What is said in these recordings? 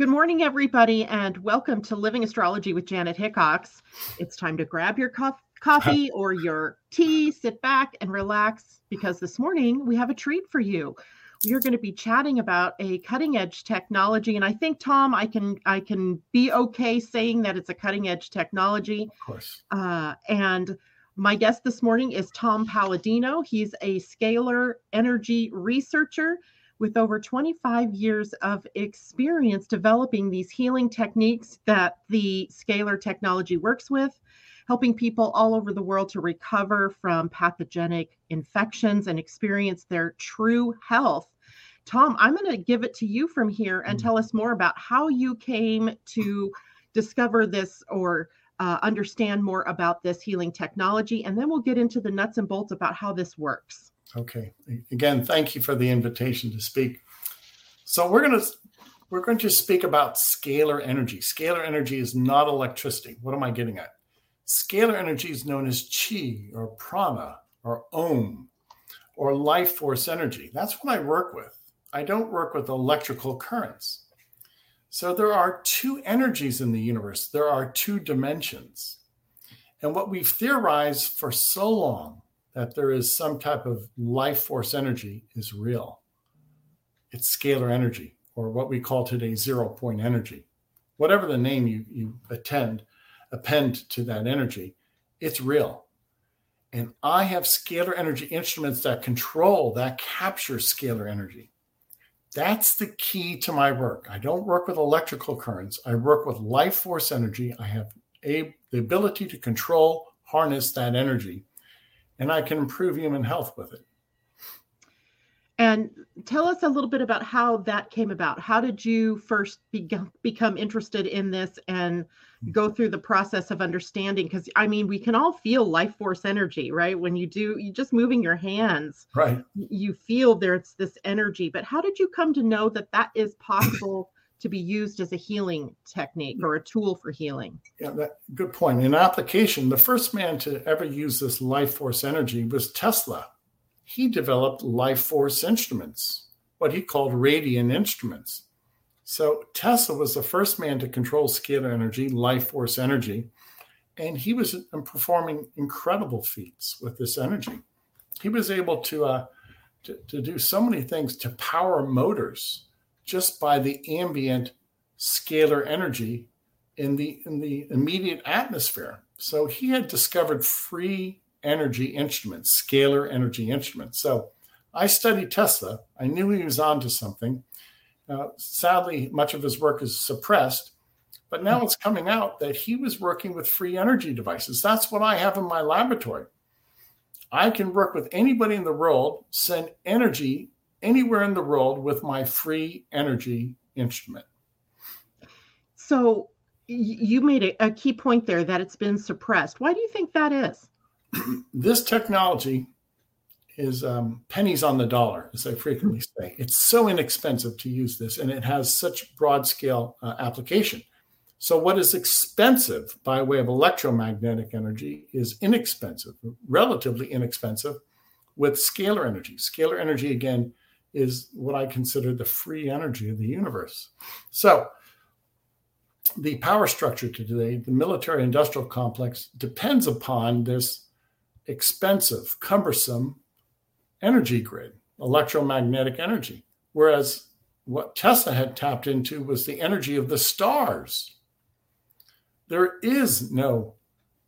Good morning, everybody, and welcome to Living Astrology with Janet Hickox. It's time to grab your co- coffee or your tea, sit back and relax because this morning we have a treat for you. We are going to be chatting about a cutting edge technology, and I think Tom, I can I can be okay saying that it's a cutting edge technology. Of course. Uh, and my guest this morning is Tom Paladino. He's a scalar energy researcher with over 25 years of experience developing these healing techniques that the scalar technology works with, helping people all over the world to recover from pathogenic infections and experience their true health. Tom, I'm going to give it to you from here and mm. tell us more about how you came to discover this or uh, understand more about this healing technology. And then we'll get into the nuts and bolts about how this works. Okay. Again, thank you for the invitation to speak. So we're going to we're going to speak about scalar energy. Scalar energy is not electricity. What am I getting at? Scalar energy is known as chi or prana or om or life force energy. That's what I work with. I don't work with electrical currents. So there are two energies in the universe. There are two dimensions. And what we've theorized for so long that there is some type of life force energy is real. It's scalar energy, or what we call today zero point energy. Whatever the name you, you attend, append to that energy, it's real. And I have scalar energy instruments that control, that capture scalar energy. That's the key to my work. I don't work with electrical currents. I work with life force energy. I have a, the ability to control, harness that energy and I can improve human health with it. And tell us a little bit about how that came about. How did you first be- become interested in this and go through the process of understanding? Because I mean, we can all feel life force energy, right? When you do, you just moving your hands, right? You feel there's this energy. But how did you come to know that that is possible to be used as a healing technique or a tool for healing. Yeah, that, good point. In application, the first man to ever use this life force energy was Tesla. He developed life force instruments, what he called radiant instruments. So Tesla was the first man to control scalar energy, life force energy, and he was performing incredible feats with this energy. He was able to, uh, to, to do so many things to power motors just by the ambient scalar energy in the in the immediate atmosphere. So he had discovered free energy instruments, scalar energy instruments. So I studied Tesla. I knew he was onto something. Sadly, much of his work is suppressed, but now it's coming out that he was working with free energy devices. That's what I have in my laboratory. I can work with anybody in the world, send energy anywhere in the world with my free energy instrument. So you made a, a key point there that it's been suppressed. Why do you think that is? this technology is um, pennies on the dollar, as I frequently say. It's so inexpensive to use this, and it has such broad scale uh, application. So, what is expensive by way of electromagnetic energy is inexpensive, relatively inexpensive, with scalar energy. Scalar energy, again, is what I consider the free energy of the universe. So, the power structure today, the military industrial complex, depends upon this expensive, cumbersome energy grid, electromagnetic energy. Whereas what Tesla had tapped into was the energy of the stars. There is no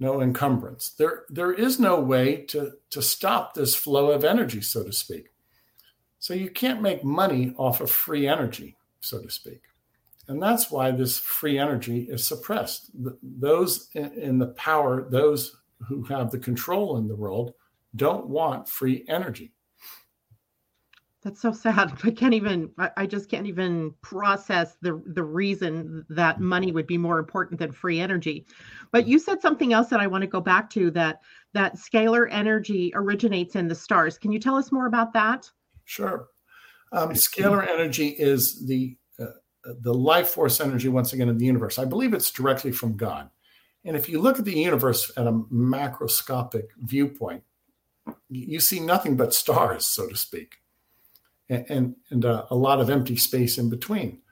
no encumbrance. There, there is no way to, to stop this flow of energy, so to speak. So you can't make money off of free energy, so to speak. And that's why this free energy is suppressed. Those in the power, those who have the control in the world, don't want free energy. That's so sad. I can't even. I just can't even process the the reason that money would be more important than free energy. But you said something else that I want to go back to. That that scalar energy originates in the stars. Can you tell us more about that? Sure. Um, scalar energy is the uh, the life force energy once again in the universe. I believe it's directly from God. And if you look at the universe at a macroscopic viewpoint, you see nothing but stars, so to speak, and and, and uh, a lot of empty space in between.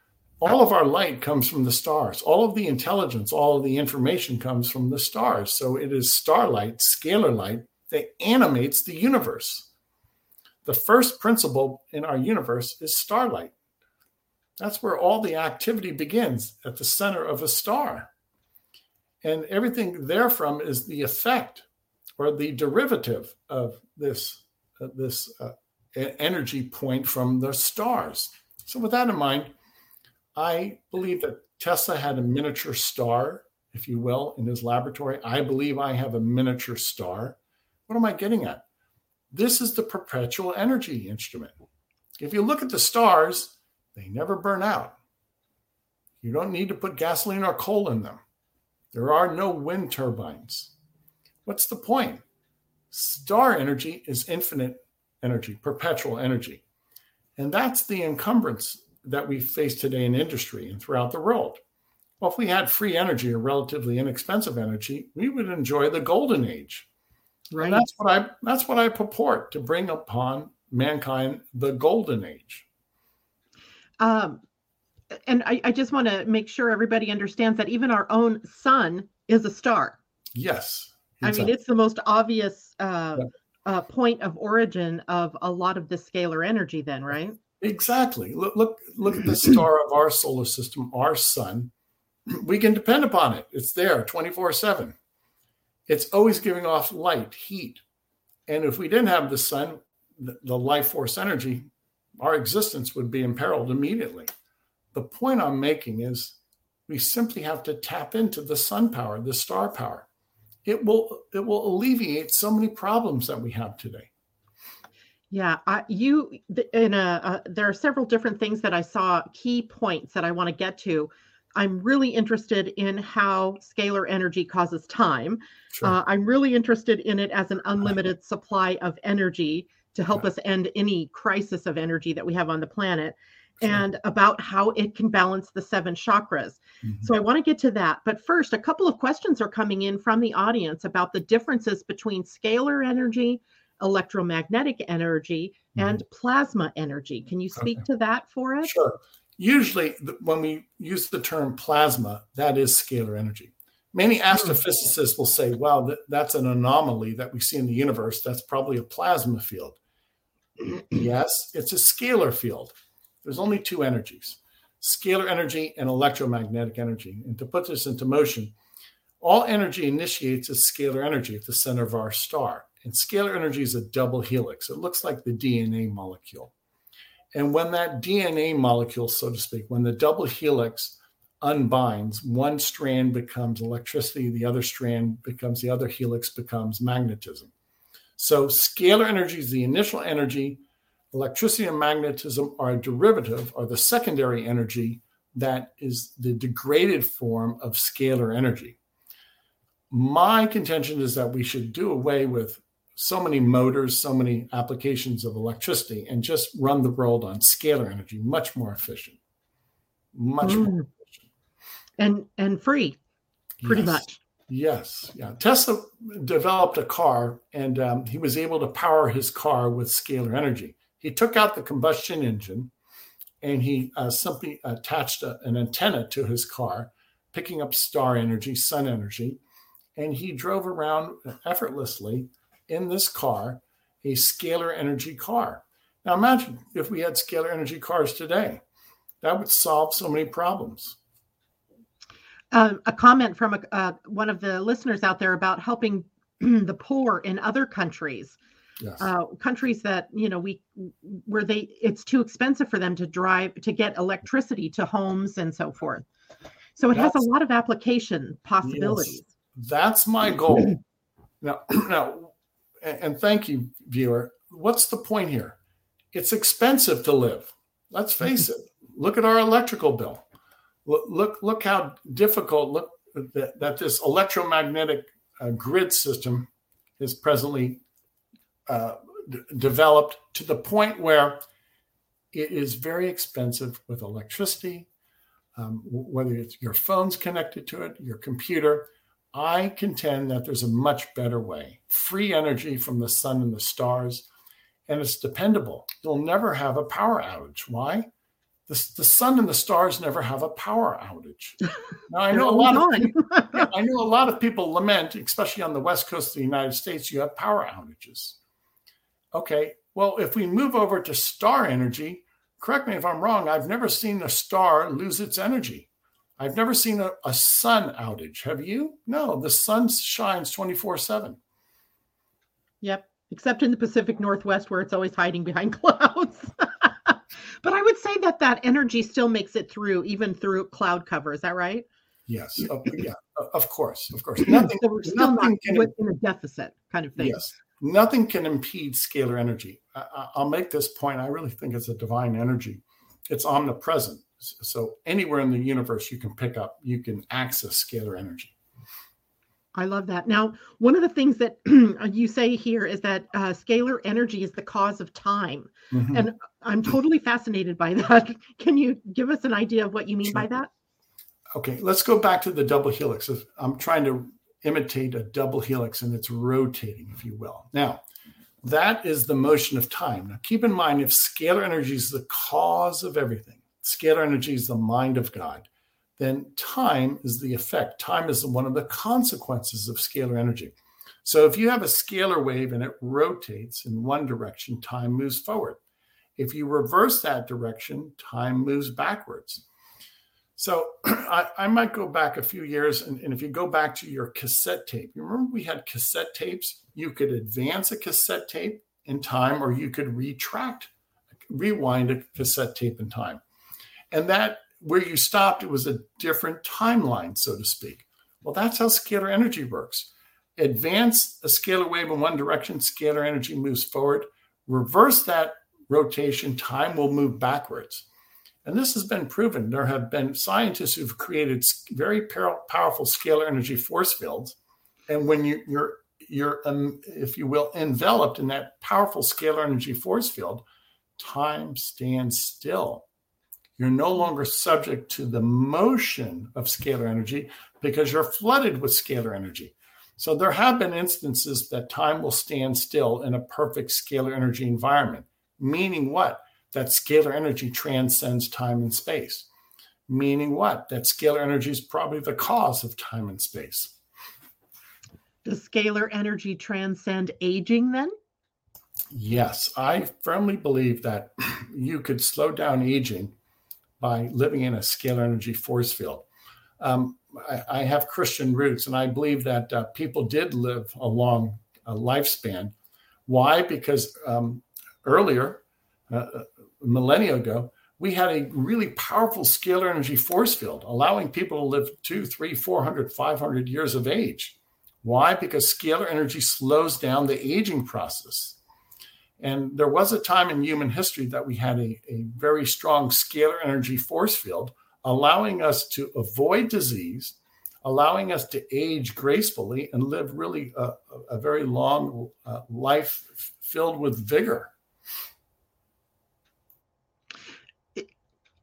all of our light comes from the stars. All of the intelligence, all of the information comes from the stars. So it is starlight, scalar light, that animates the universe. The first principle in our universe is starlight. That's where all the activity begins at the center of a star. And everything therefrom is the effect or the derivative of this, uh, this uh, energy point from the stars. So, with that in mind, I believe that Tesla had a miniature star, if you will, in his laboratory. I believe I have a miniature star. What am I getting at? This is the perpetual energy instrument. If you look at the stars, they never burn out. You don't need to put gasoline or coal in them. There are no wind turbines. What's the point? Star energy is infinite energy, perpetual energy. And that's the encumbrance that we face today in industry and throughout the world. Well, if we had free energy or relatively inexpensive energy, we would enjoy the golden age. Right. And that's what I that's what I purport to bring upon mankind the golden age. Um, and I, I just want to make sure everybody understands that even our own sun is a star. Yes. Exactly. I mean, it's the most obvious uh, yeah. uh, point of origin of a lot of the scalar energy, then, right? Exactly. Look, look, look at the star of our solar system, our sun. We can depend upon it. It's there 24 7. It's always giving off light, heat. And if we didn't have the sun, the, life force energy, our existence would be imperiled immediately. The point I'm making is we simply have to tap into the sun power, the star power. It will it will alleviate so many problems that we have today. Yeah, I, you in a uh, there are several different things that I saw key points that I want to get to. I'm really interested in how scalar energy causes time. Sure. Uh, I'm really interested in it as an unlimited supply of energy to help us end any crisis of energy that we have on the planet sure. and about how it can balance the seven chakras. Mm-hmm. So I want to get to that. But first, a couple of questions are coming in from the audience about the differences between scalar energy, electromagnetic energy, mm-hmm. and plasma energy. Can you speak okay. to that for us? Sure. Usually, when we use the term plasma, that is scalar energy. Many hmm. astrophysicists will say, well, that, that's an anomaly that we see in the universe. That's probably a plasma field yes, it's a scalar field. There's only two energies scalar energy and electromagnetic energy. And to put this into motion, all energy initiates as scalar energy at the center of our star. And scalar energy is a double helix. It looks like the DNA molecule. And when that DNA molecule, so to speak, when the double helix unbinds, one strand becomes electricity, the other strand becomes the other helix becomes magnetism. So scalar energy is the initial energy. Electricity and magnetism are a derivative, or the secondary energy that is the degraded form of scalar energy. My contention is that we should do away with so many motors, so many applications of electricity, and just run the world on scalar energy, much more efficient. Much mm. more efficient. And and free, pretty yes. much. Yes, yeah. Tesla developed a car, and um, he was able to power his car with scalar energy. He took out the combustion engine, and he uh, simply attached a, an antenna to his car, picking up star energy, sun energy, and he drove around effortlessly in this car, a scalar energy car. Now imagine if we had scalar energy cars today, that would solve so many problems. Um, a comment from a, uh, one of the listeners out there about helping the poor in other countries. Yes. Uh, countries that you know we where they it's too expensive for them to drive to get electricity to homes and so forth so it that's, has a lot of application possibilities yes, that's my goal now now and thank you viewer. What's the point here? It's expensive to live. Let's face it. Look at our electrical bill. Look look how difficult look that, that this electromagnetic uh, grid system is presently uh, d- developed to the point where it is very expensive with electricity, um, whether it's your phone's connected to it, your computer. I contend that there's a much better way free energy from the sun and the stars, and it's dependable. You'll never have a power outage. Why? the, the sun and the stars never have a power outage. Now I know a lot of people, I know a lot of people lament, especially on the west coast of the United States, you have power outages. Okay, well, if we move over to star energy, correct me if I'm wrong, I've never seen a star lose its energy. I've never seen a, a sun outage. Have you? No, the sun shines 24 7. Yep, except in the Pacific Northwest where it's always hiding behind clouds. but I would say that that energy still makes it through, even through cloud cover. Is that right? Yes. Oh, yeah. Of course. Of course. Nothing. so we're still nothing not can, in a deficit kind of thing. Yes. Nothing can impede scalar energy. I, I'll make this point. I really think it's a divine energy. It's omnipresent. So anywhere in the universe you can pick up, you can access scalar energy. I love that. Now, one of the things that you say here is that uh, scalar energy is the cause of time. Mm-hmm. And I'm totally fascinated by that. Can you give us an idea of what you mean sure. by that? Okay, let's go back to the double helix. I'm trying to imitate a double helix and it's rotating, if you will. Now, that is the motion of time. Now, keep in mind if scalar energy is the cause of everything, scalar energy is the mind of God then time is the effect. Time is one of the consequences of scalar energy. So if you have a scalar wave and it rotates in one direction, time moves forward. If you reverse that direction, time moves backwards. So I, I might go back a few years, and, and if you go back to your cassette tape, you remember we had cassette tapes? You could advance a cassette tape in time, or you could retract, rewind a cassette tape in time. And that where you stopped, it was a different timeline, so to speak. Well, that's how scalar energy works. Advance a scalar wave in one direction, scalar energy moves forward. Reverse that rotation, time will move backwards. And this has been proven. There have been scientists who've created very powerful scalar energy force fields. And when you, you're, you're um, if you will, enveloped in that powerful scalar energy force field, time stands still. You're no longer subject to the motion of scalar energy because you're flooded with scalar energy. So there have been instances that time will stand still in a perfect scalar energy environment, meaning what? That scalar energy transcends time and space. Meaning what? That scalar energy is probably the cause of time and space. Does scalar energy transcend aging then? Yes, I firmly believe that you could slow down aging by living in a scalar energy force field. Um, I, I, have Christian roots, and I believe that uh, people did live a long uh, lifespan. Why? Because um, earlier, uh, a millennia ago, we had a really powerful scalar energy force field, allowing people to live two, three, 400, 500 years of age. Why? Because scalar energy slows down the aging process. And there was a time in human history that we had a, a very strong scalar energy force field, allowing us to avoid disease, allowing us to age gracefully and live really a, a very long uh, life filled with vigor.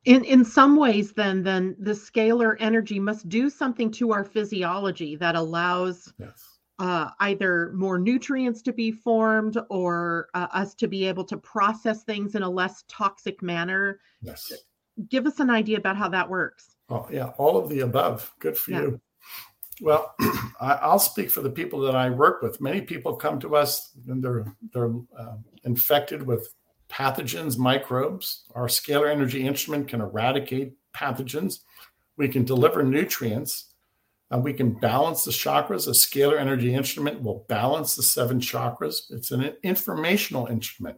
In, in some ways then then the scalar energy must do something to our physiology that allows yes uh, either more nutrients to be formed or uh, us to be able to process things in a less toxic manner. Yes. Give us an idea about how that works. Oh, yeah, all of the above. Good for yeah. you. Well, I'll speak for the people that I work with. Many people come to us and they're they're uh, infected with pathogens, microbes. Our scalar energy instrument can eradicate pathogens. We can deliver nutrients uh, we can balance the chakras. A scalar energy instrument will balance the seven chakras. It's an informational instrument.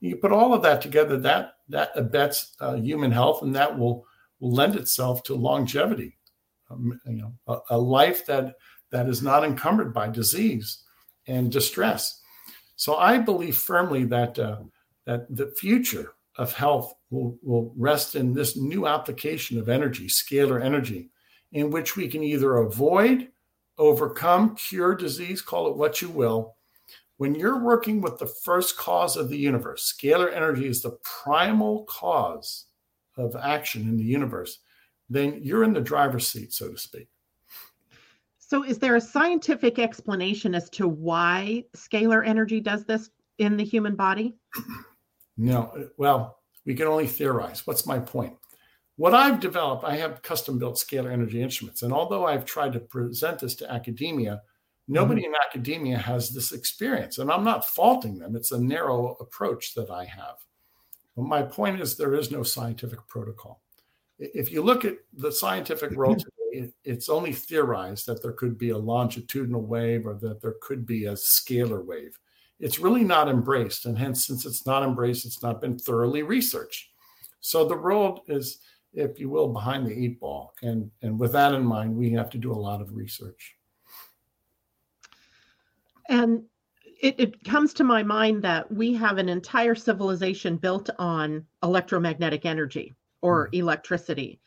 You put all of that together, that that abets uh, human health, and that will, will lend itself to longevity. Um, you know, a, a, life that that is not encumbered by disease and distress. So I believe firmly that uh, that the future of health will, will rest in this new application of energy, scalar energy in which we can either avoid, overcome, cure disease, call it what you will. When you're working with the first cause of the universe, scalar energy is the primal cause of action in the universe, then you're in the driver's seat, so to speak. So, is there a scientific explanation as to why scalar energy does this in the human body? No. Well, We can only theorize. What's my point? What I've developed, I have custom built scalar energy instruments. And although I've tried to present this to academia, nobody mm-hmm. in academia has this experience. And I'm not faulting them, it's a narrow approach that I have. But my point is, there is no scientific protocol. If you look at the scientific world today, it's only theorized that there could be a longitudinal wave or that there could be a scalar wave. It's really not embraced. And hence, since it's not embraced, it's not been thoroughly researched. So the world is if you will, behind the eight ball. And and with that in mind, we have to do a lot of research. And it, it comes to my mind that we have an entire civilization built on electromagnetic energy or mm. electricity.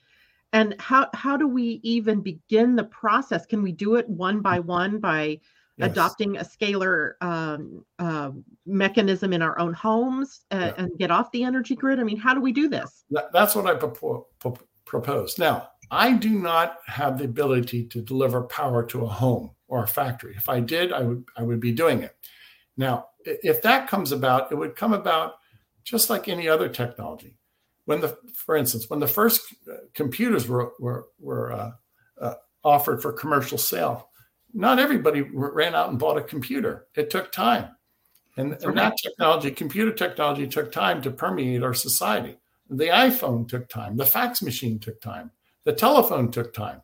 And how how do we even begin the process? Can we do it one by one by yes. adopting a scalar um, uh, mechanism in our own homes uh, yeah. and get off the energy grid? I mean, how do we do this? That's what I propose. propose. Now, I do not have the ability to deliver power to a home or a factory. If I did, I would I would be doing it. Now, if that comes about, it would come about just like any other technology. When the, for instance, when the first uh, computers were were, were uh, uh, offered for commercial sale, not everybody ran out and bought a computer. It took time. And, and that technology, computer technology, took time to permeate our society. The iPhone took time. The fax machine took time. The telephone took time.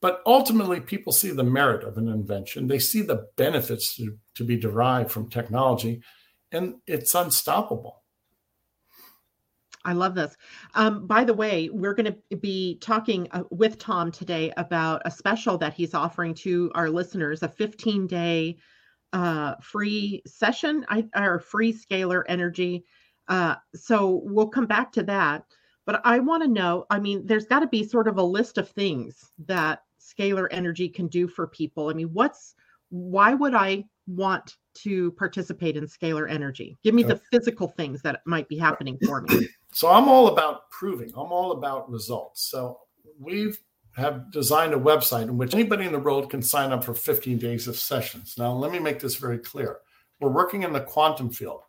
But ultimately, people see the merit of an invention. They see the benefits to, to be derived from technology, and it's unstoppable. I love this. Um, by the way, we're going to be talking uh, with Tom today about a special that he's offering to our listeners a 15 day uh, free session I, or free scalar energy. Uh, so we'll come back to that. But I want to know I mean, there's got to be sort of a list of things that scalar energy can do for people. I mean, what's why would I want to participate in scalar energy? Give me the physical things that might be happening for me. So I'm all about proving. I'm all about results. So we've have designed a website in which anybody in the world can sign up for 15 days of sessions. Now, let me make this very clear. We're working in the quantum field.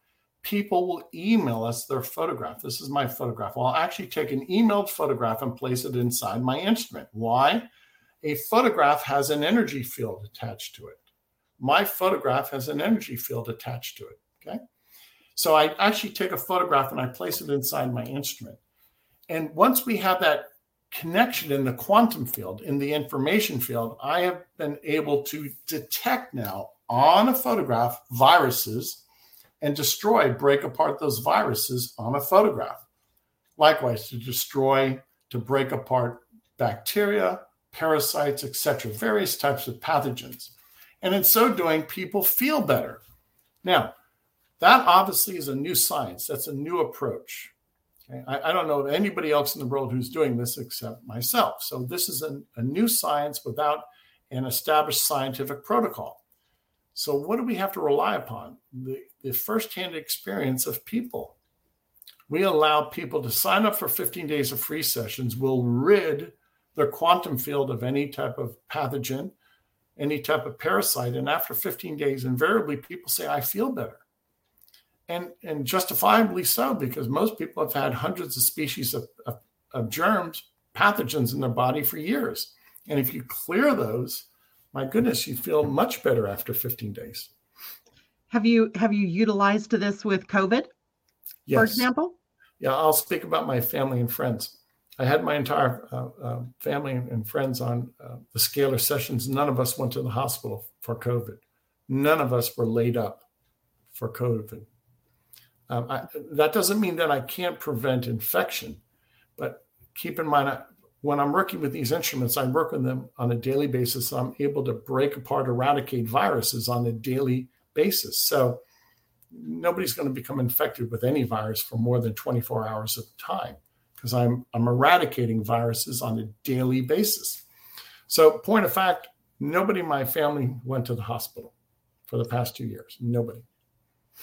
People will email us their photograph. This is my photograph. Well, I'll actually take an emailed photograph and place it inside my instrument. Why? A photograph has an energy field attached to it. My photograph has an energy field attached to it. Okay. So I actually take a photograph and I place it inside my instrument. And once we have that connection in the quantum field, in the information field, I have been able to detect now on a photograph viruses and destroy, break apart those viruses on a photograph. Likewise, to destroy, to break apart bacteria, parasites, etc., various types of pathogens. And in so doing, people feel better. Now, that obviously is a new science. That's a new approach. Okay? I, I, don't know of anybody else in the world who's doing this except myself. So this is a, a new science without an established scientific protocol. So what do we have to rely upon? The, the firsthand experience of people. We allow people to sign up for 15 days of free sessions. We'll rid their quantum field of any type of pathogen, any type of parasite. And after 15 days, invariably people say, I feel better and and justifiably so because most people have had hundreds of species of, of, of, germs pathogens in their body for years. And if you clear those my goodness you feel much better after 15 days. Have you have you utilized this with covid yes. for example? Yeah i'll speak about my family and friends. I had my entire uh, uh, family and friends on uh, the scalar sessions. None of us went to the hospital for covid. None of us were laid up for covid um, I, that doesn't mean that I can't prevent infection, but keep in mind, I, when I'm working with these instruments, I work with them on a daily basis. So I'm able to break apart, eradicate viruses on a daily basis. So nobody's going to become infected with any virus for more than 24 hours at a time because I'm, I'm eradicating viruses on a daily basis. So, point of fact, nobody in my family went to the hospital for the past two years. Nobody.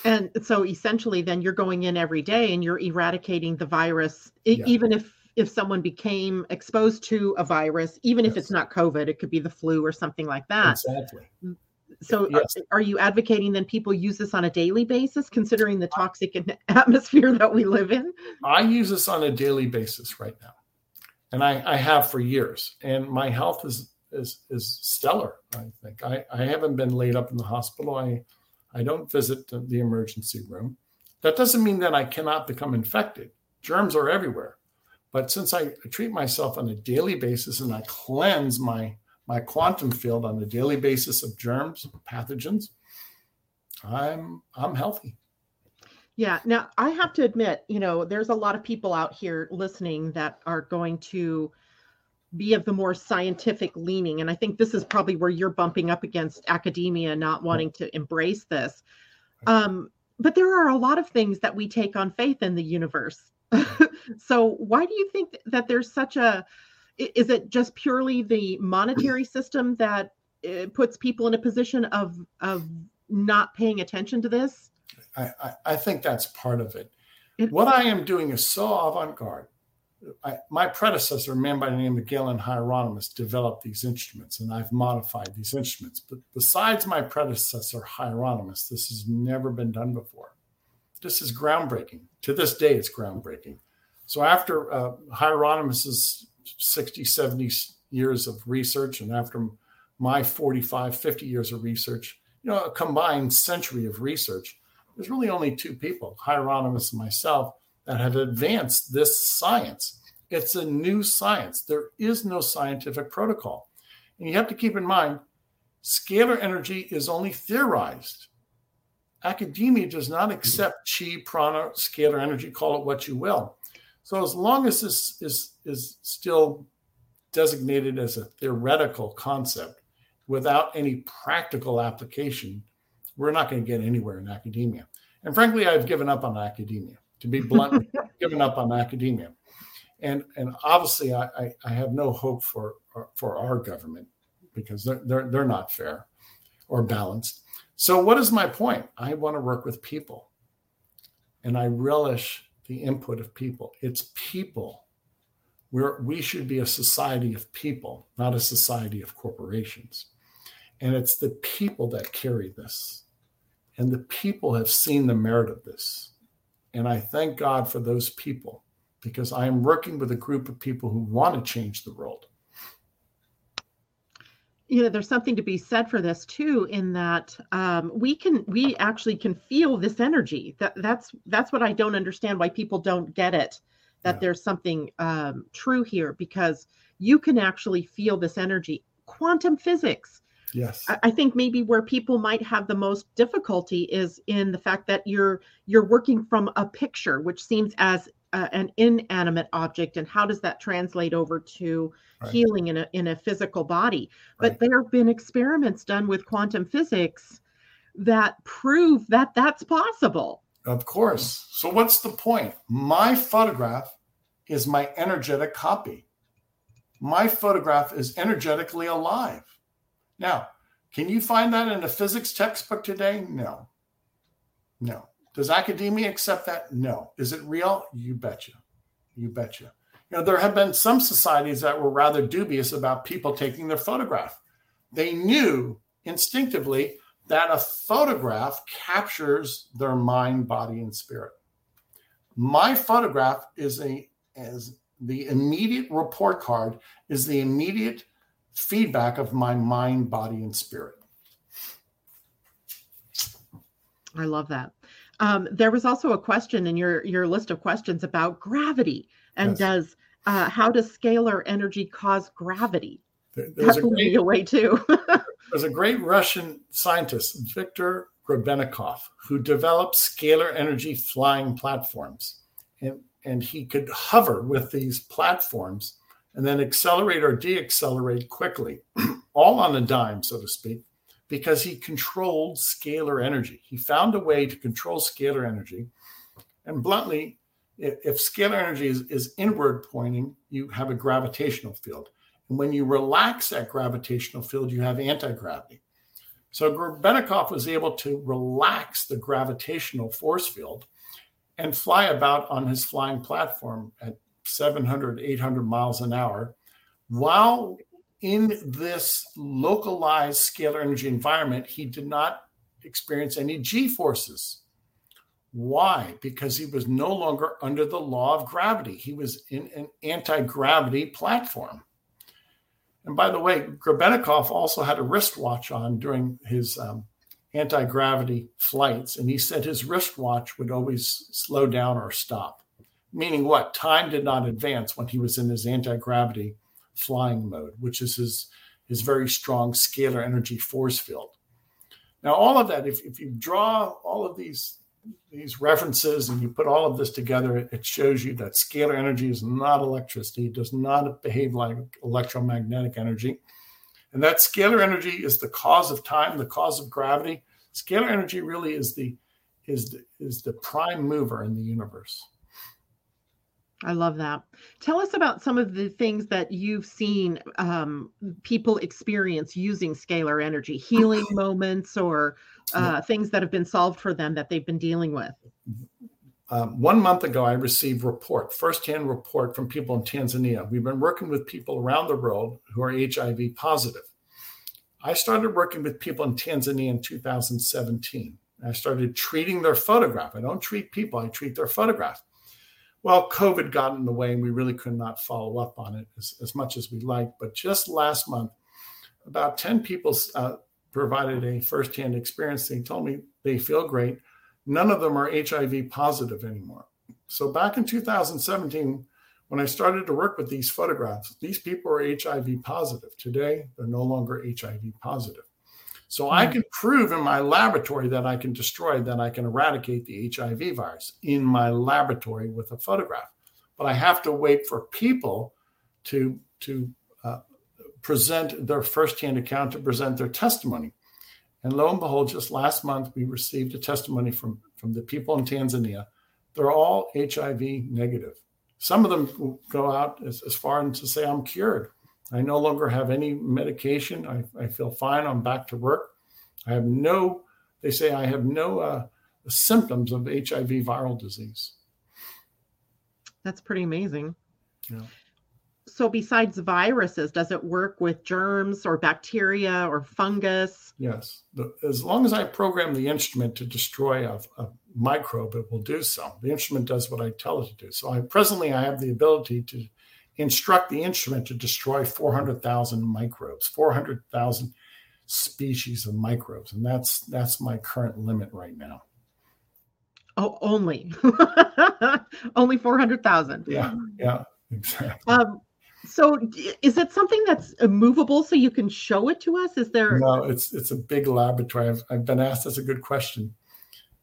And so essentially then you're going in every day and you're eradicating the virus yeah. even if if someone became exposed to a virus even yes. if it's not covid it could be the flu or something like that. Exactly. Mm, so yes. are, are, you advocating then people use this on a daily basis considering the toxic atmosphere that we live in i use this on a daily basis right now and i, I have for years and my health is is is stellar i think I, I haven't been laid up in the hospital i i don't visit the emergency room that doesn't mean that i cannot become infected germs are everywhere but since I treat myself on a daily basis and I cleanse my my quantum field on a daily basis of germs, pathogens, I'm I'm healthy. Yeah. Now I have to admit, you know, there's a lot of people out here listening that are going to be of the more scientific leaning. And I think this is probably where you're bumping up against academia not wanting to embrace this. Um, but there are a lot of things that we take on faith in the universe. so why do you think that there's such a is it just purely the monetary system that uh, puts people in a position of of not paying attention to this? I, I, I think that's part of it. it. What I am doing is so avant-garde. I, my predecessor, a man by the name of Galen Hieronymus, developed these instruments, and I've modified these instruments. But besides my predecessor, Hieronymus, this has never been done before. This is groundbreaking. To this day, it's groundbreaking. So after uh, Hieronymus's 60, 70 years of research, and after my 45, 50 years of research, you know, a combined century of research, there's really only two people, Hieronymus and myself, that have advanced this science. It's a new science. There is no scientific protocol. And you have to keep in mind, scalar energy is only theorized. Academia does not accept chi, prana, scalar energy, call it what you will. So as long as this is is still designated as a theoretical concept without any practical application, we're not going to get anywhere in academia. And frankly, I've given up on academia. To be blunt, given up on academia. And and obviously, I, I, I have no hope for for our government because they're, they're they're not fair or balanced. So, what is my point? I want to work with people, and I relish the input of people. It's people. We're, we should be a society of people, not a society of corporations. And it's the people that carry this. And the people have seen the merit of this. And I thank God for those people because I am working with a group of people who want to change the world. You know there's something to be said for this too in that um, we can we actually can feel this energy. That that's that's what i don't understand why people don't get it that yeah. there's something um, true here because you can actually feel this energy. Quantum physics yes. I, think maybe where people might have the most difficulty is in the fact that you're you're working from a picture which seems as uh, an inanimate object and how does that translate over to right. healing in a, in a physical body? But right. there have been experiments done with quantum physics that prove that that's possible. Of course. So what's the point? My photograph is my energetic copy. My photograph is energetically alive now can you find that in a physics textbook today no no does academia accept that? No. Is it real? You betcha. You betcha. You know, there have been some societies that were rather dubious about people taking their photograph. They knew instinctively that a photograph captures their mind, body, and spirit. My photograph is a as the immediate report card is the immediate feedback of my mind, body, and spirit. I love that. Um, there was also a question in your your list of questions about gravity and yes. does uh, how does scalar energy cause gravity? There, there's that blew me away too. there's a great Russian scientist, Viktor Grebennikov, who developed scalar energy flying platforms, and and he could hover with these platforms and then accelerate or deaccelerate quickly, all on a dime, so to speak because he controlled scalar energy. He found a way to control scalar energy. And bluntly, if, scalar energy is, is inward pointing, you have a gravitational field. And when you relax that gravitational field, you have anti gravity. So Grebennikov was able to relax the gravitational force field and fly about on his flying platform at 700, 800 miles an hour while in this localized scalar energy environment, he did not experience any G forces. Why? Because he was no longer under the law of gravity. He was in an anti gravity platform. And by the way, Grebennikov also had a wristwatch on during his um, anti gravity flights. And he said his wristwatch would always slow down or stop. Meaning what? Time did not advance when he was in his anti gravity flying mode, which is his, his very strong scalar energy force field. Now, all of that, if, if you draw all of these these references and you put all of this together, it shows you that scalar energy is not electricity, it does not behave like electromagnetic energy. And that scalar energy is the cause of time, the cause of gravity. Scalar energy really is the is the, is the prime mover in the universe. I love that. Tell us about some of the things that you've seen um, people experience using scalar energy, healing moments, or uh, things that have been solved for them that they've been dealing with. Um, one month ago, I received report, firsthand report from people in Tanzania. We've been working with people around the world who are HIV positive. I started working with people in Tanzania in 2017. I started treating their photograph. I don't treat people, I treat their photograph. Well, COVID got in the way and we really could not follow up on it as, as much as we liked. But just last month, about 10 people uh, provided a firsthand experience. They told me they feel great. None of them are HIV positive anymore. So back in 2017, when I started to work with these photographs, these people are HIV positive. Today, they're no longer HIV positive. So I can prove in my laboratory that I can destroy, that I can eradicate the HIV virus in my laboratory with a photograph. But I have to wait for people to to uh, present their firsthand account, to present their testimony. And lo and behold, just last month we received a testimony from from the people in Tanzania. They're all HIV negative. Some of them go out as, as far as to say, "I'm cured." I no longer have any medication. I, I feel fine. I'm back to work. I have no, they say I have no uh, symptoms of HIV viral disease. That's pretty amazing. Yeah. So, besides viruses, does it work with germs or bacteria or fungus? Yes. As long as I program the instrument to destroy a, a microbe, it will do so. The instrument does what I tell it to do. So, I presently I have the ability to instruct the instrument to destroy 400,000 microbes, 400,000 species of microbes, and that's that's my current limit right now. Oh, only only 400,000. Yeah, yeah, exactly. Um, so is it something that's movable so you can show it to us? Is there No, it's it's a big laboratory. I've, I've been asked that's a good question.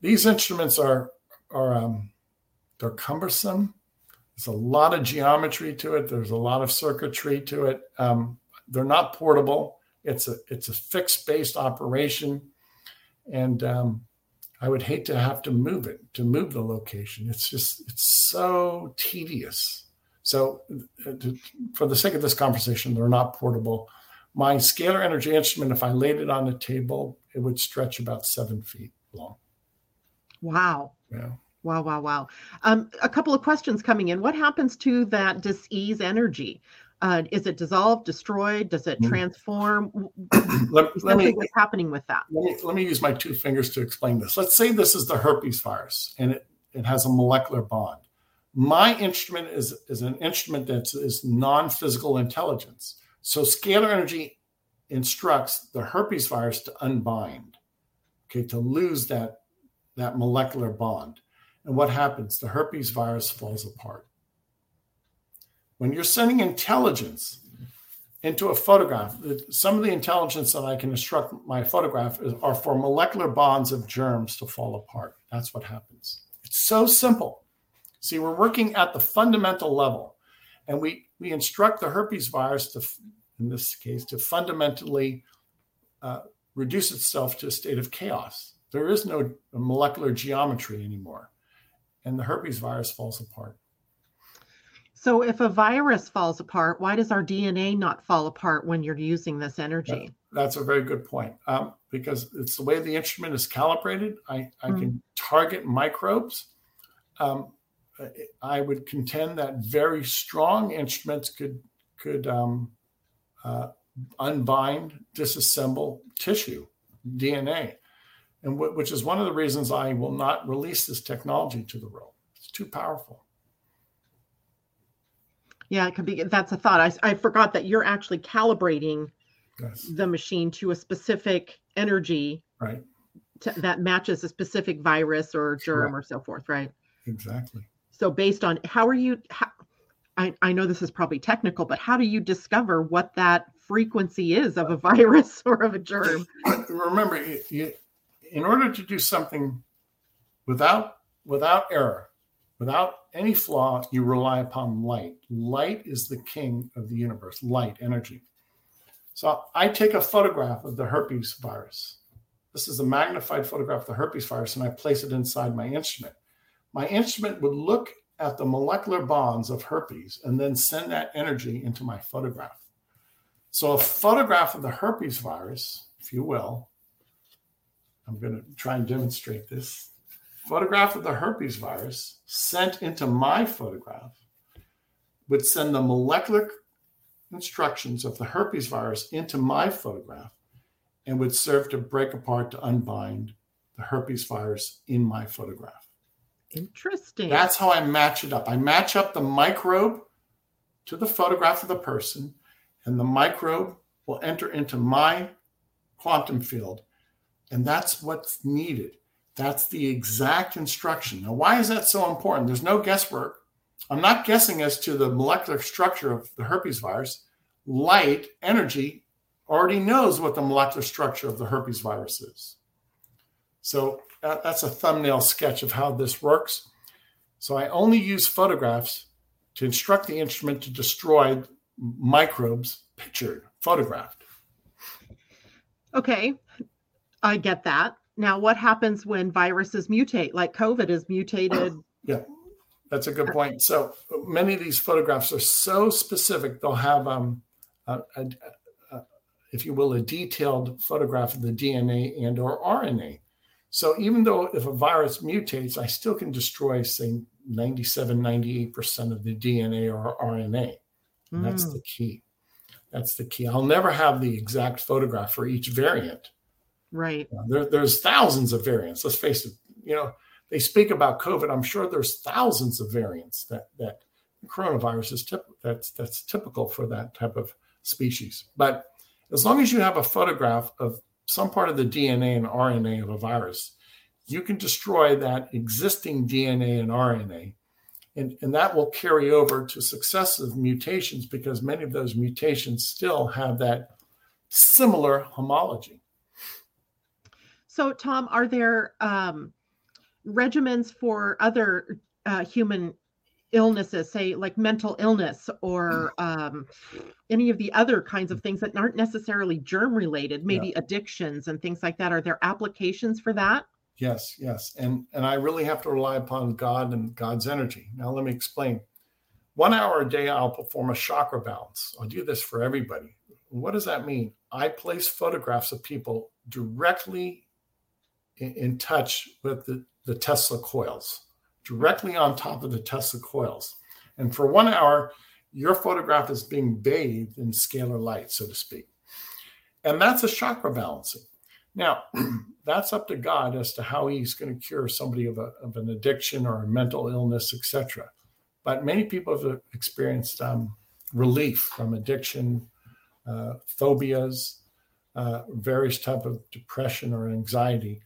These instruments are are um, they're cumbersome there's a lot of geometry to it. There's a lot of circuitry to it. Um, they're not portable. It's a it's a fixed based operation, and um, I would hate to have to move it to move the location. It's just it's so tedious. So, uh, to, for the sake of this conversation, they're not portable. My scalar energy instrument, if I laid it on the table, it would stretch about seven feet long. Wow. Yeah. Wow, wow, wow. Um, a couple of questions coming in. What happens to that disease energy? Uh, is it dissolved, destroyed? Does it hmm. transform? let, let me, what's happening with that? Let me, let me use my two fingers to explain this. Let's say this is the herpes virus and it, it has a molecular bond. My instrument is, is an instrument that is non physical intelligence. So scalar energy instructs the herpes virus to unbind, okay, to lose that, that molecular bond. And what happens? The herpes virus falls apart. When you're sending intelligence into a photograph, some of the intelligence that I can instruct my photograph are for molecular bonds of germs to fall apart. That's what happens. It's so simple. See, we're working at the fundamental level, and we, we instruct the herpes virus to, in this case, to fundamentally uh, reduce itself to a state of chaos. There is no molecular geometry anymore and the herpes virus falls apart. So, if a virus falls apart, why does our DNA not fall apart when you're using this energy? That, that's a very good point. Um, because it's the way the instrument is calibrated. I, I mm. can target microbes. Um, I would contend that very strong instruments could could um, uh, unbind, disassemble tissue, DNA, and w- which is one of the reasons I will not release this technology to the world. It's too powerful. Yeah, it could be. That's a thought. I, I forgot that you're actually calibrating Yes. the machine to a specific energy Right. to, that matches a specific virus or germ Correct. or so forth, right? Exactly. So based on how are you? How, I I know this is probably technical, but how do you discover what that frequency is of a virus or of a germ? Remember, you, in order to do something without without error, without any flaw, you rely upon light. Light is the king of the universe. Light, energy. So I take a photograph of the herpes virus. This is a magnified photograph of the herpes virus, and I place it inside my instrument. My instrument would look at the molecular bonds of herpes and then send that energy into my photograph. So a photograph of the herpes virus, if you will, I'm going to try and demonstrate this. Photograph of the herpes virus sent into my photograph would send the molecular instructions of the herpes virus into my photograph and would serve to break apart to unbind the herpes virus in my photograph. Interesting. That's how I match it up. I match up the microbe to the photograph of the person, and the microbe will enter into my quantum field. And that's what's needed. That's the exact instruction. Now, why is that so important? There's no guesswork. I'm not guessing as to the molecular structure of the herpes virus. Light, energy, already knows what the molecular structure of the herpes virus is. So that's a thumbnail sketch of how this works. So I only use photographs to instruct the instrument to destroy microbes pictured, photographed. Okay, I get that. Now, what happens when viruses mutate, like COVID is mutated? Yeah, that's a good point. So many of these photographs are so specific; they'll have, um, a, a, a, if you will, a detailed photograph of the DNA and or RNA. So even though if a virus mutates, I still can destroy, say, 97, 98% of the DNA or RNA. And that's Mm. the key. That's the key. I'll never have the exact photograph for each variant. Right. There, there's thousands of variants. Let's face it. You know, they speak about COVID. I'm sure there's thousands of variants that that coronavirus is tip, that's that's typical for that type of species. But as long as you have a photograph of some part of the DNA and RNA of a virus, you can destroy that existing DNA and RNA. And, and that will carry over to successive mutations because many of those mutations still have that similar homology. So, Tom, are there um, regimens for other uh, human illnesses, say like mental illness or um, any of the other kinds of things that aren't necessarily germ related, maybe addictions and things like that? Are there applications for that? Yes, yes. And and I really have to rely upon God and God's energy. Now let me explain. One hour a day I'll perform a chakra balance. I'll do this for everybody. What does that mean? I place photographs of people directly in, touch with the, the Tesla coils, directly on top of the Tesla coils. And for one hour, your photograph is being bathed in scalar light, so to speak. And that's a chakra balancing. Now, that's up to God as to how He's going to cure somebody of, a, of an addiction or a mental illness, etc. But many people have experienced um, relief from addiction, uh, phobias, uh, various type of depression or anxiety,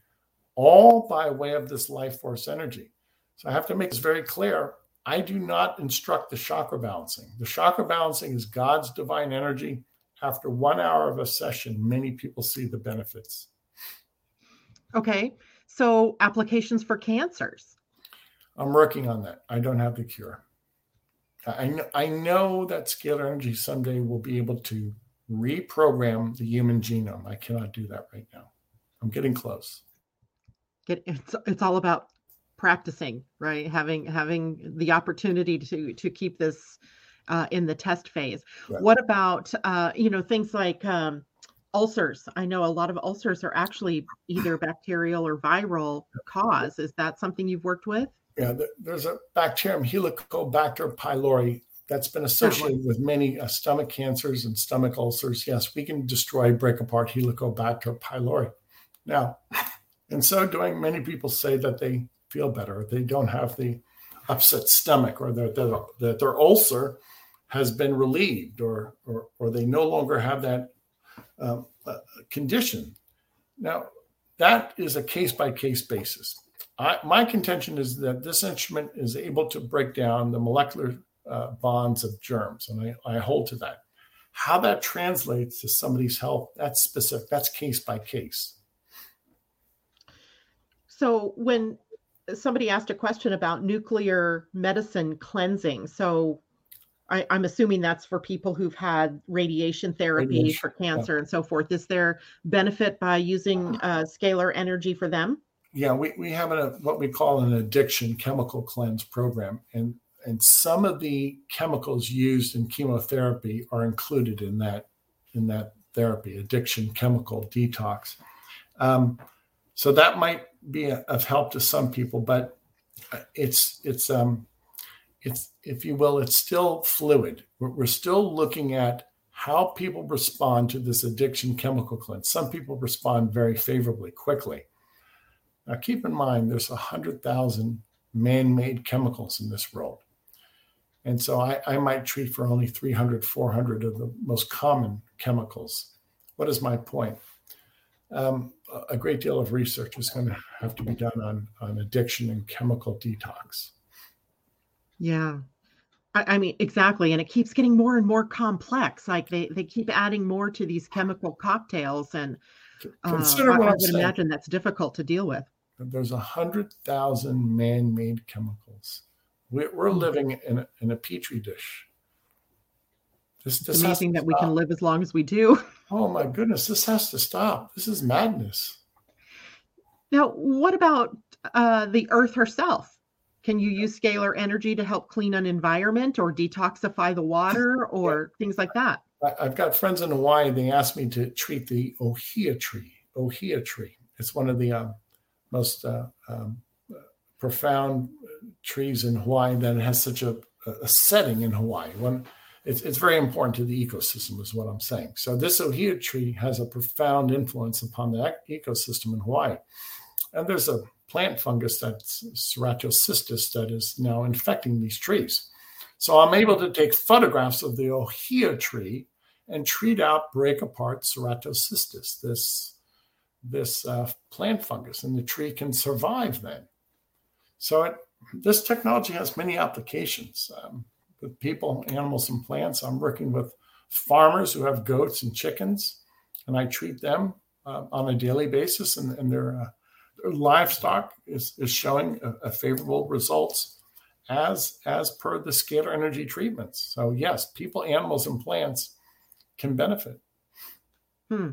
all by way of this life force energy. So I have to make this very clear. I do not instruct the chakra balancing. The chakra balancing is God's divine energy. After one hour of a session, many people see the benefits. Okay. So, applications for cancers. I'm working on that. I don't have the cure. I know, I know that scalar energy someday will be able to reprogram the human genome. I cannot do that right now. I'm getting close. Get it's it's all about practicing, right? Having having the opportunity to to keep this uh, in the test phase. Right. What about uh, you know things like um, ulcers? I know a lot of ulcers are actually either bacterial or viral cause. Is that something you've worked with? Yeah, there's a bacterium Helicobacter pylori that's been associated with many uh, stomach cancers and stomach ulcers. Yes, we can destroy, break apart Helicobacter pylori. Now, in so doing, many people say that they feel better. They don't have the upset stomach or that, that, that their ulcer has been relieved or, or, or they no longer have that uh, uh, condition. Now, that is a case by case basis. I, my contention is that this instrument is able to break down the molecular uh, bonds of germs, and I, I hold to that. How that translates to somebody's health, that's specific, that's case by case. So, when somebody asked a question about nuclear medicine cleansing, so I, am assuming that's for people who've had radiation therapy radiation, for cancer yeah. and so forth. Is there benefit by using uh, scalar energy for them? Yeah, we, we have a, what we call an addiction chemical cleanse program. And, and some of the chemicals used in chemotherapy are included in that, in that therapy, addiction chemical detox. Um, so that might be a, of help to some people, but it's, it's, um, it's, if you will, it's still fluid. We're, we're still looking at how people respond to this addiction chemical cleanse. Some people respond very favorably, quickly. Now, keep in mind, there's 100,000 man made chemicals in this world. And so I, I, might treat for only 300, 400 of the most common chemicals. What is my point? Um, a great deal of research is going to have to be done on, on addiction and chemical detox. Yeah. I, I mean, exactly. And it keeps getting more and more complex. Like they, they keep adding more to these chemical cocktails. And uh, Consider I, what I would saying. imagine that's difficult to deal with. There's a hundred thousand man-made chemicals. We're, we're mm. living in a, in a petri dish. This, this amazing that stop. we can live as long as we do. Oh my goodness, this has to stop. This is madness. Now, what about uh, the Earth herself? Can you use scalar energy to help clean an environment or detoxify the water or yeah. things like that? I've got friends in Hawaii. They asked me to treat the ohia tree. Ohia tree. It's one of the um, most uh, um, profound trees in Hawaii that has such a, a setting in Hawaii. One, it's, it's very important to the ecosystem, is what I'm saying. So this ohia tree has a profound influence upon the ecosystem in Hawaii. And there's a plant fungus that's ceratocystis that is now infecting these trees. So I'm able to take photographs of the ohia tree and treat out, break apart ceratocystis, this, this uh, plant fungus, and the tree can survive then. So it, this technology has many applications um, with people, animals, and plants. I'm working with farmers who have goats and chickens, and I treat them uh, on a daily basis, and, and they're uh, livestock is, is showing a, a favorable results as as per the scalar energy treatments. So yes, people, animals, and plants can benefit. Hmm.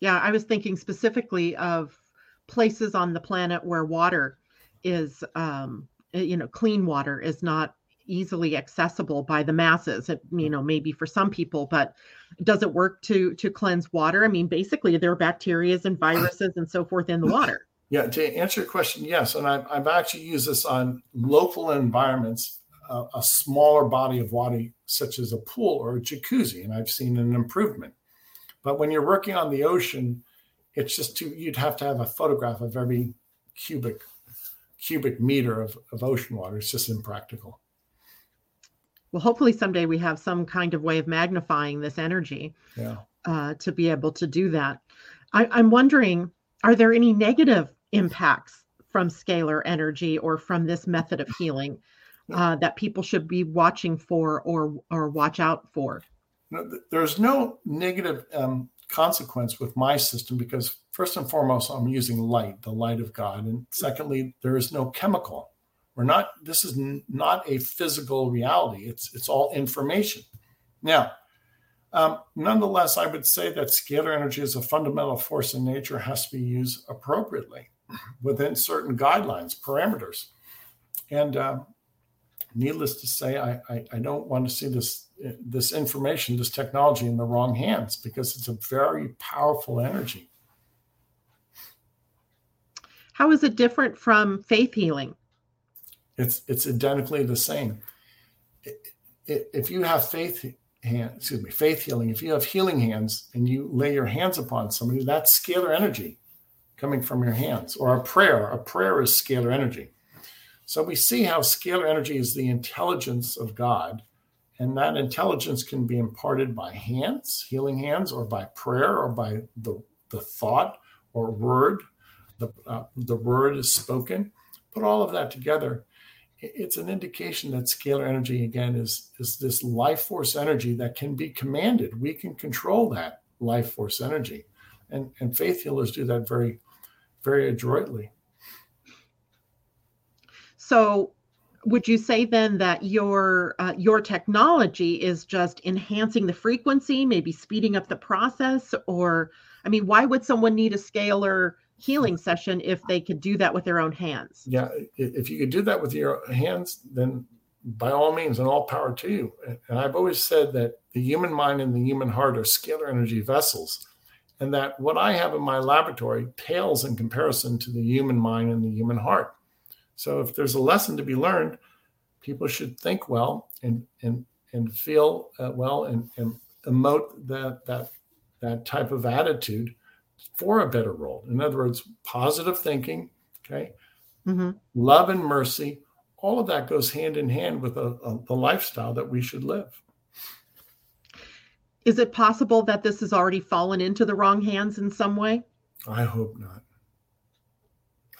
Yeah, I was thinking specifically of places on the planet where water is, um, you know, clean water is not easily accessible by the masses. It, you know maybe for some people but does it work to to cleanse water? I mean basically there are bacteria and viruses and so forth in the water. Yeah to answer your question yes and i've, I've actually used this on local environments uh, a smaller body of water such as a pool or a jacuzzi and i've seen an improvement. But when you're working on the ocean it's just too you'd have to have a photograph of every cubic cubic meter of, of ocean water. It's just impractical well hopefully someday we have some kind of way of magnifying this energy yeah. uh, to be able to do that. I, i'm wondering are there any negative impacts from scalar energy or from this method of healing uh, that people should be watching for or or watch out for? No, there's no negative um, consequence with my system because first and foremost i'm using light the light of god and secondly there is no chemical we're not, this is n- not a physical reality. It's, it's all information. Now, um, nonetheless, I would say that scalar energy as a fundamental force in nature has to be used appropriately within certain guidelines, parameters. And uh, needless to say, I, I, I, don't want to see this, this information, this technology in the wrong hands because it's a very powerful energy. How is it different from faith healing? It's it's identically the same. if you have faith hand, excuse me, faith healing, if you have healing hands and you lay your hands upon somebody, that's scalar energy coming from your hands. Or a prayer, a prayer is scalar energy. So we see how scalar energy is the intelligence of God. And that intelligence can be imparted by hands, healing hands, or by prayer, or by the, the thought or word. The, uh, the word is spoken. Put all of that together it's an indication that scalar energy again is is this life force energy that can be commanded. We can control that life force energy. And and faith healers do that very very adroitly. So would you say then that your uh, your technology is just enhancing the frequency maybe speeding up the process? Or i mean why would someone need a scalar healing session if they could do that with their own hands. Yeah, if you could do that with your hands, then by all means, and all power to you. And I've always said that the human mind and the human heart are scalar energy vessels, and that what I have in my laboratory pales in comparison to the human mind and the human heart. So if there's a lesson to be learned, people should think well and and and feel uh, well and, and emote that that that type of attitude for a better world. In other words, positive thinking, okay, mm-hmm. love and mercy, all of that goes hand in hand with a, a, the lifestyle that we should live. Is it possible that this has already fallen into the wrong hands in some way? I hope not.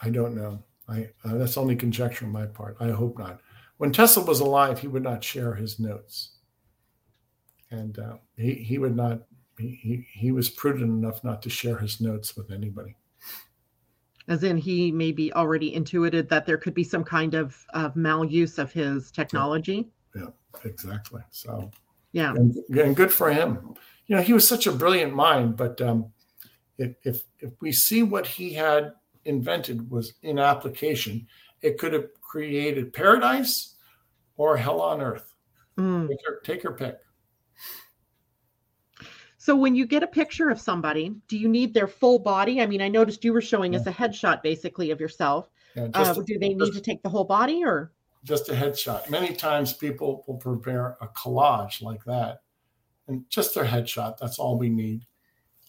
I don't know. I uh, that's only conjecture on my part. I hope not. When Tesla was alive, he would not share his notes, and uh, he he would not he, he was prudent enough not to share his notes with anybody. As in, he maybe already intuited that there could be some kind of, of maluse of his technology. Yeah, yeah exactly. So, yeah, and, and, good for him. You know, he was such a brilliant mind, but um, if, if if we see what he had invented was in application, it could have created paradise or hell on earth. Mm. Take, your, take your pick. So when you get a picture of somebody, do you need their full body? I mean, I noticed you were showing yeah. us a headshot basically of yourself. Yeah, uh, a, do they need to take the whole body or? Just a headshot. Many times people will prepare a collage like that and just their headshot. That's all we need.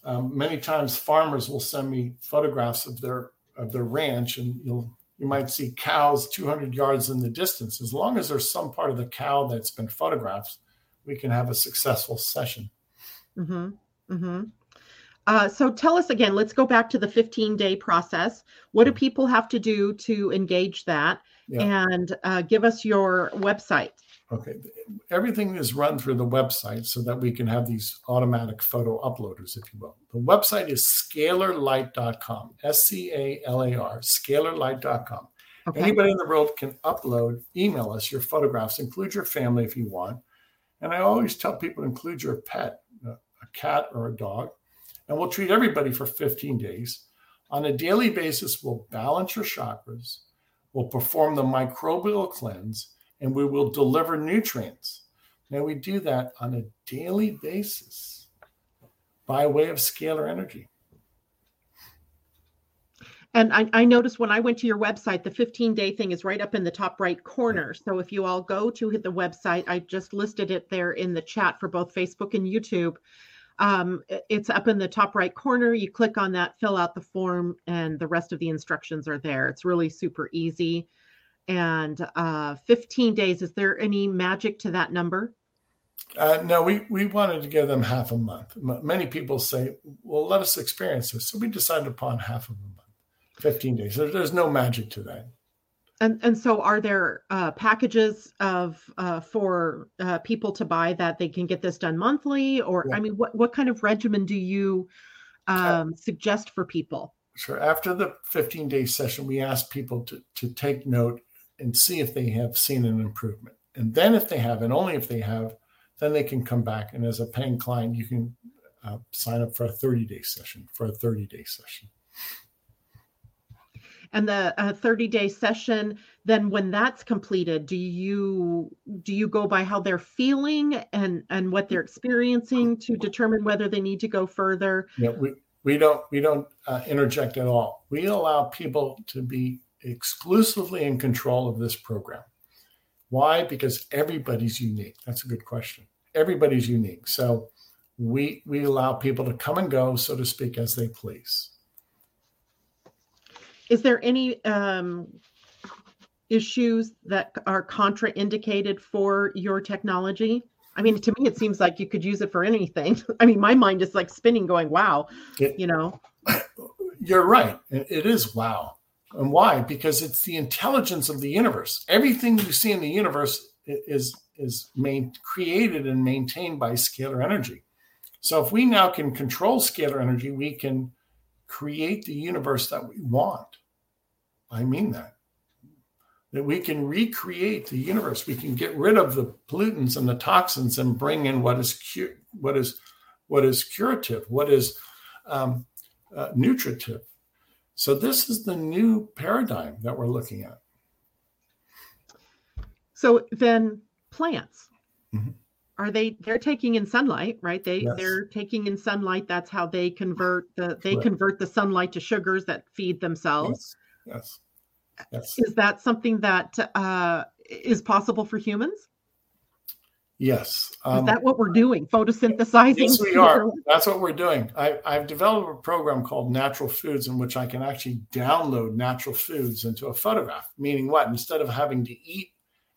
Um, many times farmers will send me photographs of their of their ranch and you'll you might see cows 200 yards in the distance. As long as there's some part of the cow that's been photographed, we can have a successful session. Mm-hmm. Mm-hmm. Uh, so tell us again, let's go back to the 15 day process. What do people have to do to engage that? Yeah. And uh, give us your website. Okay. Everything is run through the website so that we can have these automatic photo uploaders, if you will. The website is scalarlight.com, S C A L A R, scalarlight.com. Okay. Anybody in the world can upload, email us your photographs, include your family if you want. And I always tell people include your pet a cat or a dog, and we'll treat everybody for 15 days. On a daily basis, we'll balance your chakras, we'll perform the microbial cleanse, and we will deliver nutrients. Now, we do that on a daily basis by way of scalar energy. And I, I, noticed when I went to your website, the 15 day thing is right up in the top right corner. So if you all go to hit the website, I just listed it there in the chat for both Facebook and YouTube. Um, it's up in the top right corner. You click on that, fill out the form, and the rest of the instructions are there. It's really super easy. And uh, 15 days, is there any magic to that number? Uh, no, we, we wanted to give them half a month. Many people say, well, let us experience this. So we decided upon half of a month, 15 days. There, there's no magic to that. And and so, are there uh, packages of uh, for uh, people to buy that they can get this done monthly, or yeah. I mean, what what kind of regimen do you um, suggest for people? Sure. After the 15 day session, we ask people to to take note and see if they have seen an improvement, and then if they have, and only if they have, then they can come back. And as a paying client, you can uh, sign up for a 30 day session for a 30 day session and the uh, 30 day session then when that's completed do you do you go by how they're feeling and and what they're experiencing to determine whether they need to go further yeah we we don't we don't uh, interject at all we allow people to be exclusively in control of this program Why? Because everybody's unique. That's a good question. Everybody's unique. So we we allow people to come and go, so to speak, as they please. Is there any um, issues that are contraindicated for your technology? I mean, to me, it seems like you could use it for anything. I mean, my mind is like spinning, going, "Wow," it, you know. You're right. It is wow. And why? Because it's the intelligence of the universe. Everything you see in the universe is is main, created and maintained by scalar energy. So if we now can control scalar energy, we can create the universe that we want. I mean that. That we can recreate the universe. We can get rid of the pollutants and the toxins and bring in what is cu- what is what is curative, what is um, uh, nutritive. So this is the new paradigm that we're looking at. So then plants. Mm-hmm are they they're taking in sunlight right? They yes. they're taking in sunlight. That's how they convert the they convert the sunlight to sugars that feed themselves. Yes. Yes, yes. is that something that uh, is possible for humans? Yes. Um, is that what we're doing photosynthesizing? Yes we are. That's what we're doing. I, i've developed a program called natural foods in which i can actually download natural foods into a photograph. Meaning what? Instead of having to eat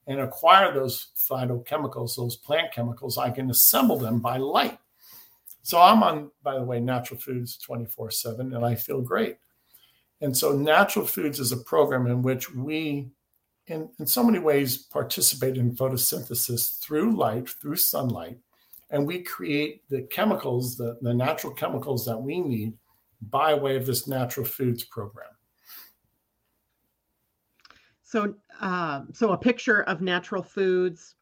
and acquire those phytochemicals, those plant chemicals, I can assemble them by light. So I'm on, by the way, Natural Foods 24 7, and I feel great. And so Natural Foods is a program in which we, in, in so many ways, participate in photosynthesis through light, through sunlight, and we create the chemicals, the, the natural chemicals that we need by way of this Natural Foods program. So, uh, so a picture of natural foods.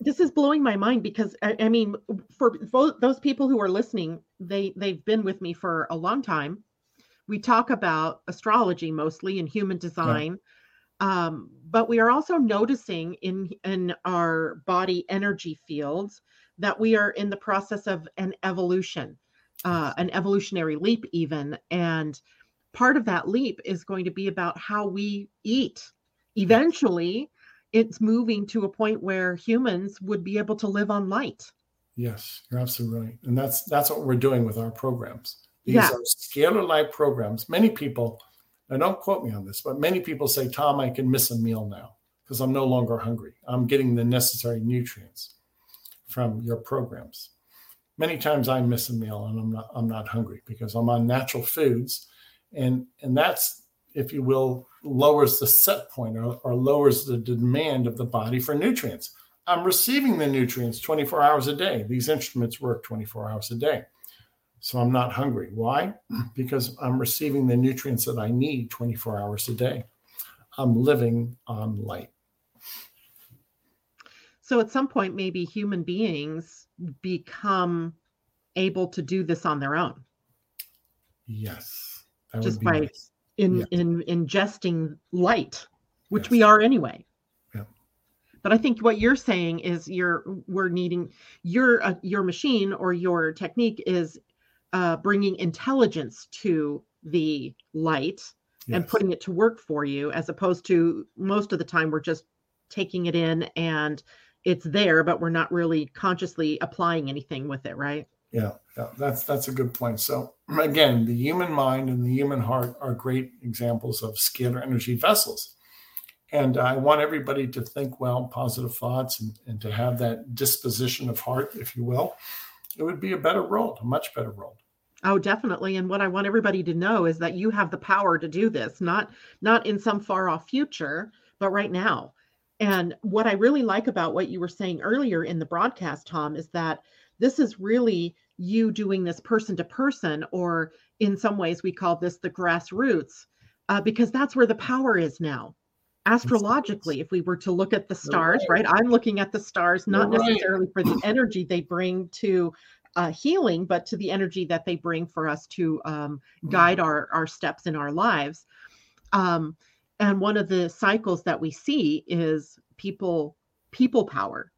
This is blowing my mind because I, I mean, for those people who are listening, they they've been with me for a long time. We talk about astrology mostly and human design, yeah. um, but we are also noticing in in our body energy fields that we are in the process of an evolution, uh, an evolutionary leap, even and part of that leap is going to be about how we eat. Eventually, it's moving to a point where humans would be able to live on light. Yes, you're absolutely right. And that's that's what we're doing with our programs. These yeah. are scalar light programs. Many people, and don't quote me on this, but many people say, Tom, I can miss a meal now because I'm no longer hungry. I'm getting the necessary nutrients from your programs. Many times I miss a meal and I'm not I'm not hungry because I'm on natural foods and and that's if you will lowers the set point or, or lowers the demand of the body for nutrients. I'm receiving the nutrients 24 hours a day. These instruments work 24 hours a day. So i'm not hungry. Why? Because i'm receiving the nutrients that i need 24 hours a day. I'm living on light. So at some point maybe human beings become able to do this on their own. Yes that just by nice. in, yeah. in ingesting light, which yes. we are anyway. Yeah. But I think what you're saying is you're we're needing your uh, your machine or your technique is uh, bringing intelligence to the light yes. and putting it to work for you, as opposed to most of the time we're just taking it in and it's there, but we're not really consciously applying anything with it, right? Yeah, yeah, that's that's a good point. So again, the human mind and the human heart are great examples of scalar energy vessels. And I want everybody to think well, positive thoughts, and, and to have that disposition of heart, if you will. It would be a better world, a much better world. Oh, definitely. And what I want everybody to know is that you have the power to do this, not not in some far off future, but right now. And what I really like about what you were saying earlier in the broadcast, Tom, is that this is really you doing this person to person, or in some ways, we call this the grassroots, uh, because that's where the power is now. Astrologically, if we were to look at the stars, right. right? I'm looking at the stars, not You're necessarily for the energy they bring to uh, healing, but to the energy that they bring for us to um, guide mm-hmm. our, our steps in our lives. Um, and one of the cycles that we see is people people power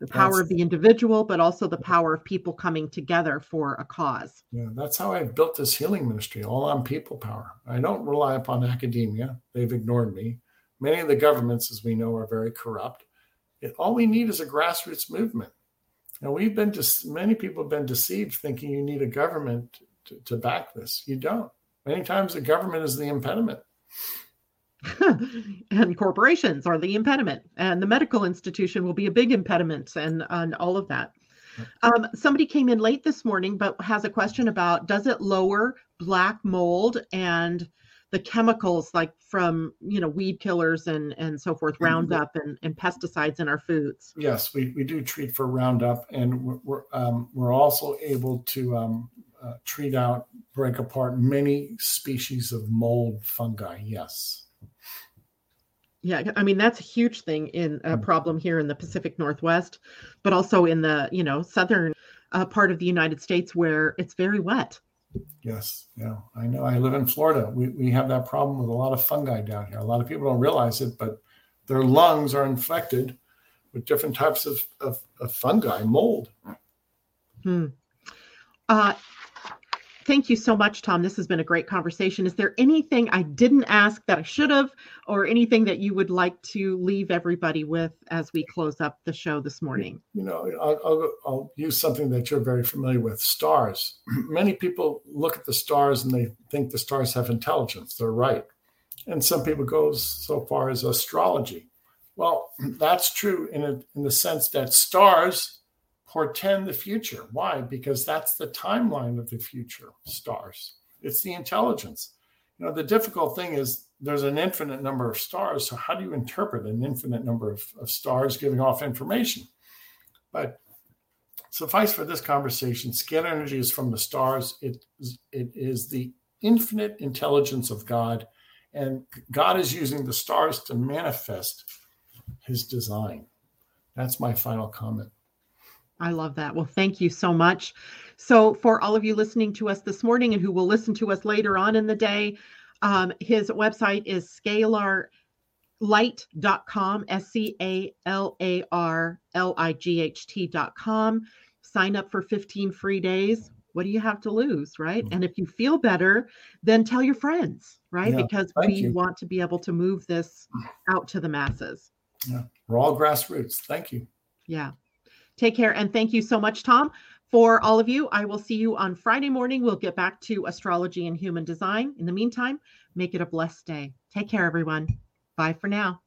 the power that's, of the individual, but also the power of people coming together for a cause. Yeah, that's how I built this healing ministry, all on people power. I don't rely upon academia; they've ignored me. many of the governments, as we know, are very corrupt. It, all we need is a grassroots movement. Now, we've been, many people have been deceived thinking you need a government to, to back this. You don't. Many times the government is the impediment. and corporations are the impediment, and the medical institution will be a big impediment, and, and all of that. Um, somebody came in late this morning, but has a question about does it lower black mold and the chemicals like from you know weed killers and and so forth, mm-hmm. Roundup and, and pesticides in our foods? Yes, we, we do treat for Roundup, and we're we're, um, we're also able to um, uh, treat out, break apart many species of mold fungi. Yes. Yeah, I mean that's a huge thing in a mm. problem here in the Pacific Northwest, but also in the you know southern uh, part of the United States where it's very wet. Yes, yeah, I know. I live in Florida. We we have that problem with a lot of fungi down here. A lot of people don't realize it, but their lungs are infected with different types of of, of fungi, mold. Hmm. Uh, thank you so much, Tom. This has been a great conversation. Is there anything I didn't ask that I should have, or anything that you would like to leave everybody with as we close up the show this morning? You know, I'll, I'll, I'll use something that you're very familiar with stars. Many people look at the stars and they think the stars have intelligence. They're right. And some people go so far as astrology. Well, that's true in, a, in the sense that stars portend the future. Why? Because that's the timeline of the future stars. It's the intelligence. You know, the difficult thing is there's an infinite number of stars. So, how do you interpret an infinite number of, of stars giving off information? But suffice for this conversation, scalar energy is from the stars. It, it is the infinite intelligence of God. And God is using the stars to manifest his design. That's my final comment. I love that. Well, thank you so much. So, for all of you listening to us this morning and who will listen to us later on in the day, um, his website is scalarlight.com, S C A L A R L I G H T.com. Sign up for 15 free days. What do you have to lose, right? Mm-hmm. And if you feel better, then tell your friends, right? Yeah, because we you. want to be able to move this out to the masses. Yeah, we're all grassroots. Thank you. Yeah. Take care. And thank you so much, Tom. For all of you, I will see you on Friday morning. We'll get back to astrology and human design. In the meantime, make it a blessed day. Take care, everyone. Bye for now.